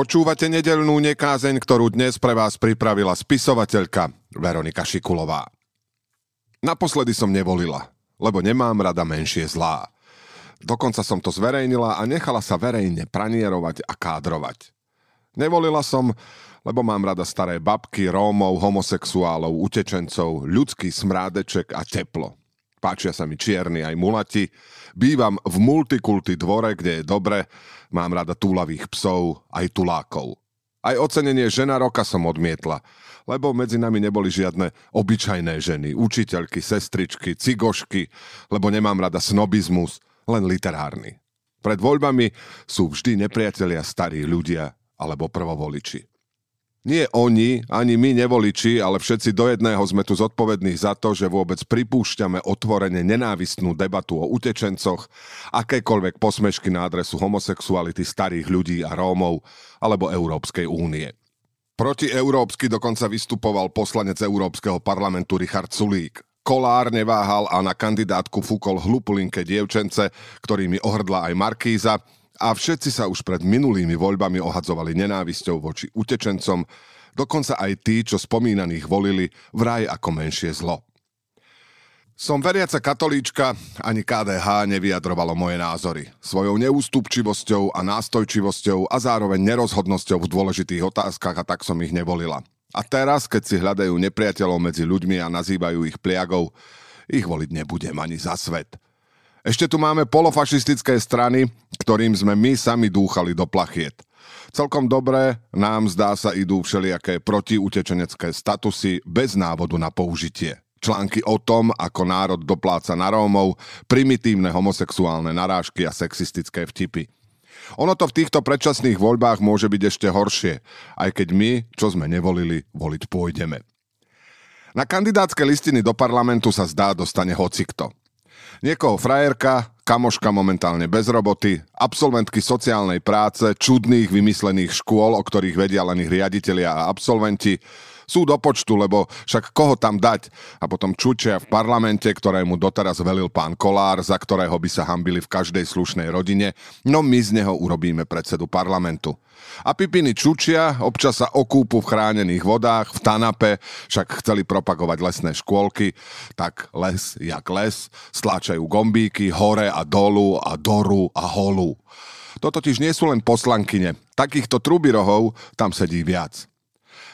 Počúvate nedelnú nekázeň, ktorú dnes pre vás pripravila spisovateľka Veronika Šikulová. Naposledy som nevolila, lebo nemám rada menšie zlá. Dokonca som to zverejnila a nechala sa verejne pranierovať a kádrovať. Nevolila som, lebo mám rada staré babky, rómov, homosexuálov, utečencov, ľudský smrádeček a teplo. Páčia sa mi čierni aj mulati. Bývam v multikulty dvore, kde je dobre. Mám rada túlavých psov, aj tulákov. Aj ocenenie žena roka som odmietla, lebo medzi nami neboli žiadne obyčajné ženy, učiteľky, sestričky, cigošky, lebo nemám rada snobizmus, len literárny. Pred voľbami sú vždy nepriatelia starí ľudia alebo prvovoliči. Nie oni, ani my nevoliči, ale všetci do jedného sme tu zodpovední za to, že vôbec pripúšťame otvorene nenávistnú debatu o utečencoch, akékoľvek posmešky na adresu homosexuality starých ľudí a Rómov alebo Európskej únie. Proti európsky dokonca vystupoval poslanec Európskeho parlamentu Richard Sulík. Kolár neváhal a na kandidátku fúkol hlupulinké dievčence, ktorými ohrdla aj Markíza, a všetci sa už pred minulými voľbami ohadzovali nenávisťou voči utečencom, dokonca aj tí, čo spomínaných volili, vraj ako menšie zlo. Som veriaca katolíčka, ani KDH nevyjadrovalo moje názory. Svojou neústupčivosťou a nástojčivosťou a zároveň nerozhodnosťou v dôležitých otázkach a tak som ich nevolila. A teraz, keď si hľadajú nepriateľov medzi ľuďmi a nazývajú ich pliagou, ich voliť nebudem ani za svet. Ešte tu máme polofašistické strany, ktorým sme my sami dúchali do plachiet. Celkom dobre nám zdá sa idú všelijaké protiutečenecké statusy bez návodu na použitie. Články o tom, ako národ dopláca na Rómov, primitívne homosexuálne narážky a sexistické vtipy. Ono to v týchto predčasných voľbách môže byť ešte horšie, aj keď my, čo sme nevolili, voliť pôjdeme. Na kandidátske listiny do parlamentu sa zdá dostane hocikto. Niekoho frajerka, kamoška momentálne bez roboty, absolventky sociálnej práce, čudných vymyslených škôl, o ktorých vedia len ich riaditeľia a absolventi, sú do počtu, lebo však koho tam dať? A potom čučia v parlamente, ktorému doteraz velil pán Kolár, za ktorého by sa hambili v každej slušnej rodine, no my z neho urobíme predsedu parlamentu. A pipiny čučia, občas sa okúpu v chránených vodách, v Tanape, však chceli propagovať lesné škôlky, tak les jak les, stláčajú gombíky hore a dolu a doru a holu. To totiž nie sú len poslankyne. Takýchto trubirohov tam sedí viac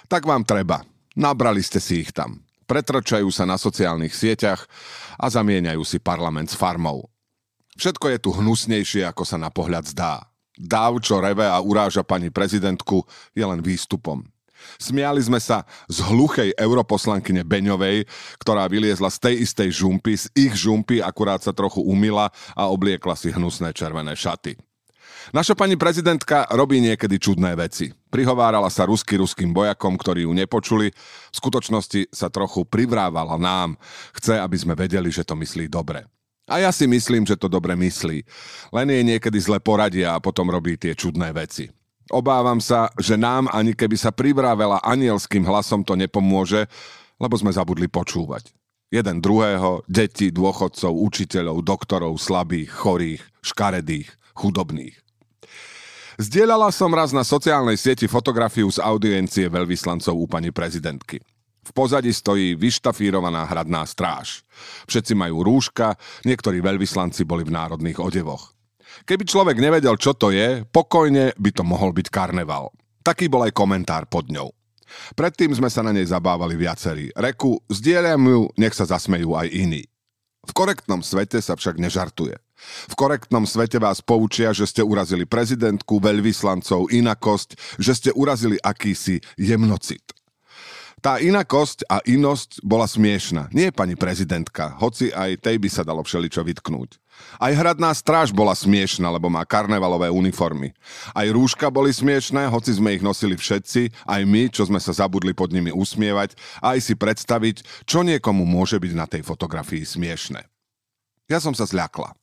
tak vám treba. Nabrali ste si ich tam. Pretrčajú sa na sociálnych sieťach a zamieňajú si parlament s farmou. Všetko je tu hnusnejšie, ako sa na pohľad zdá. Dáv, čo reve a uráža pani prezidentku, je len výstupom. Smiali sme sa z hluchej europoslankyne Beňovej, ktorá vyliezla z tej istej žumpy, z ich žumpy, akurát sa trochu umila a obliekla si hnusné červené šaty. Naša pani prezidentka robí niekedy čudné veci. Prihovárala sa rusky ruským bojakom, ktorí ju nepočuli. V skutočnosti sa trochu privrávala nám. Chce, aby sme vedeli, že to myslí dobre. A ja si myslím, že to dobre myslí. Len jej niekedy zle poradia a potom robí tie čudné veci. Obávam sa, že nám ani keby sa privrávela anielským hlasom to nepomôže, lebo sme zabudli počúvať. Jeden druhého, deti, dôchodcov, učiteľov, doktorov, slabých, chorých, škaredých, chudobných. Zdieľala som raz na sociálnej sieti fotografiu z audiencie veľvyslancov u pani prezidentky. V pozadí stojí vyštafírovaná hradná stráž. Všetci majú rúška, niektorí veľvyslanci boli v národných odevoch. Keby človek nevedel, čo to je, pokojne by to mohol byť karneval. Taký bol aj komentár pod ňou. Predtým sme sa na nej zabávali viacerí. Reku, zdieľam ju, nech sa zasmejú aj iní. V korektnom svete sa však nežartuje. V korektnom svete vás poučia, že ste urazili prezidentku, veľvyslancov, inakosť, že ste urazili akýsi jemnocit. Tá inakosť a inosť bola smiešna. Nie pani prezidentka, hoci aj tej by sa dalo všeličo vytknúť. Aj hradná stráž bola smiešna, lebo má karnevalové uniformy. Aj rúška boli smiešné, hoci sme ich nosili všetci, aj my, čo sme sa zabudli pod nimi usmievať, aj si predstaviť, čo niekomu môže byť na tej fotografii smiešne. Ja som sa zľakla.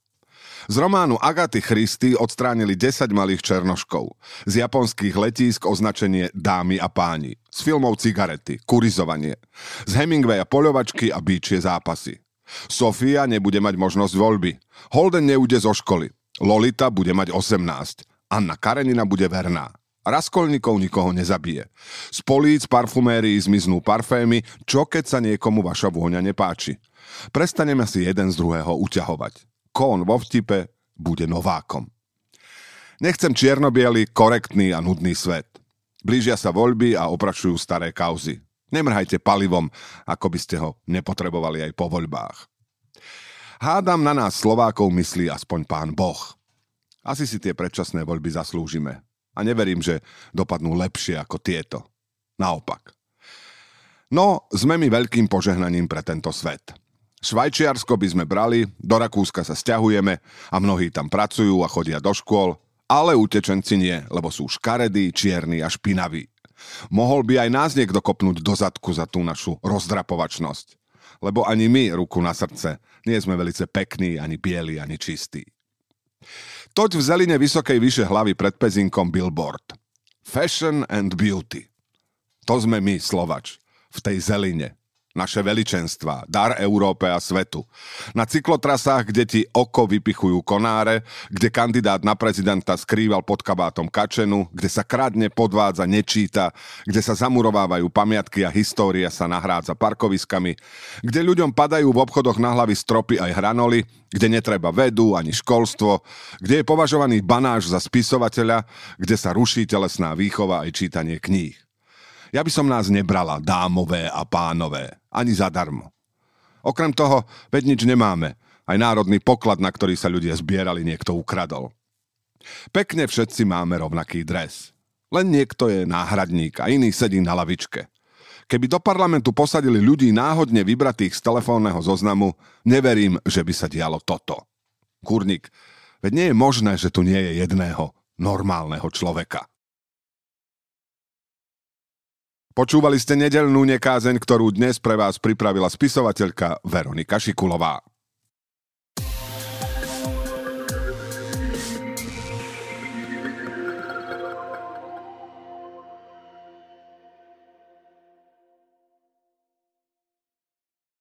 Z románu Agaty Christy odstránili 10 malých černoškov. Z japonských letísk označenie Dámy a páni. Z filmov Cigarety, Kurizovanie. Z Hemingwaya poľovačky a bíčie zápasy. Sofia nebude mať možnosť voľby. Holden neude zo školy. Lolita bude mať 18. Anna Karenina bude verná. Raskolníkov nikoho nezabije. Z políc parfumérií zmiznú parfémy, čo keď sa niekomu vaša vôňa nepáči. Prestaneme si jeden z druhého uťahovať. Kón vo vtipe bude novákom. Nechcem čierno korektný a nudný svet. Blížia sa voľby a oprašujú staré kauzy. Nemrhajte palivom, ako by ste ho nepotrebovali aj po voľbách. Hádam na nás Slovákov myslí aspoň pán Boh. Asi si tie predčasné voľby zaslúžime. A neverím, že dopadnú lepšie ako tieto. Naopak. No, sme mi veľkým požehnaním pre tento svet. Švajčiarsko by sme brali, do Rakúska sa stiahujeme a mnohí tam pracujú a chodia do škôl, ale utečenci nie, lebo sú škaredí, čierni a špinaví. Mohol by aj nás niekto kopnúť do zadku za tú našu rozdrapovačnosť. Lebo ani my, ruku na srdce, nie sme velice pekní, ani bieli, ani čistí. Toť v zeline vysokej vyše hlavy pred pezinkom billboard. Fashion and beauty. To sme my, Slovač, v tej zeline naše veličenstva, dar Európe a svetu. Na cyklotrasách, kde ti oko vypichujú konáre, kde kandidát na prezidenta skrýval pod kabátom kačenu, kde sa kradne, podvádza, nečíta, kde sa zamurovávajú pamiatky a história sa nahrádza parkoviskami, kde ľuďom padajú v obchodoch na hlavy stropy aj hranoly, kde netreba vedu ani školstvo, kde je považovaný banáš za spisovateľa, kde sa ruší telesná výchova aj čítanie kníh. Ja by som nás nebrala, dámové a pánové, ani zadarmo. Okrem toho, veď nič nemáme. Aj národný poklad, na ktorý sa ľudia zbierali, niekto ukradol. Pekne všetci máme rovnaký dres. Len niekto je náhradník a iný sedí na lavičke. Keby do parlamentu posadili ľudí náhodne vybratých z telefónneho zoznamu, neverím, že by sa dialo toto. Kurník, veď nie je možné, že tu nie je jedného normálneho človeka. Počúvali ste nedelnú nekázeň, ktorú dnes pre vás pripravila spisovateľka Veronika Šikulová.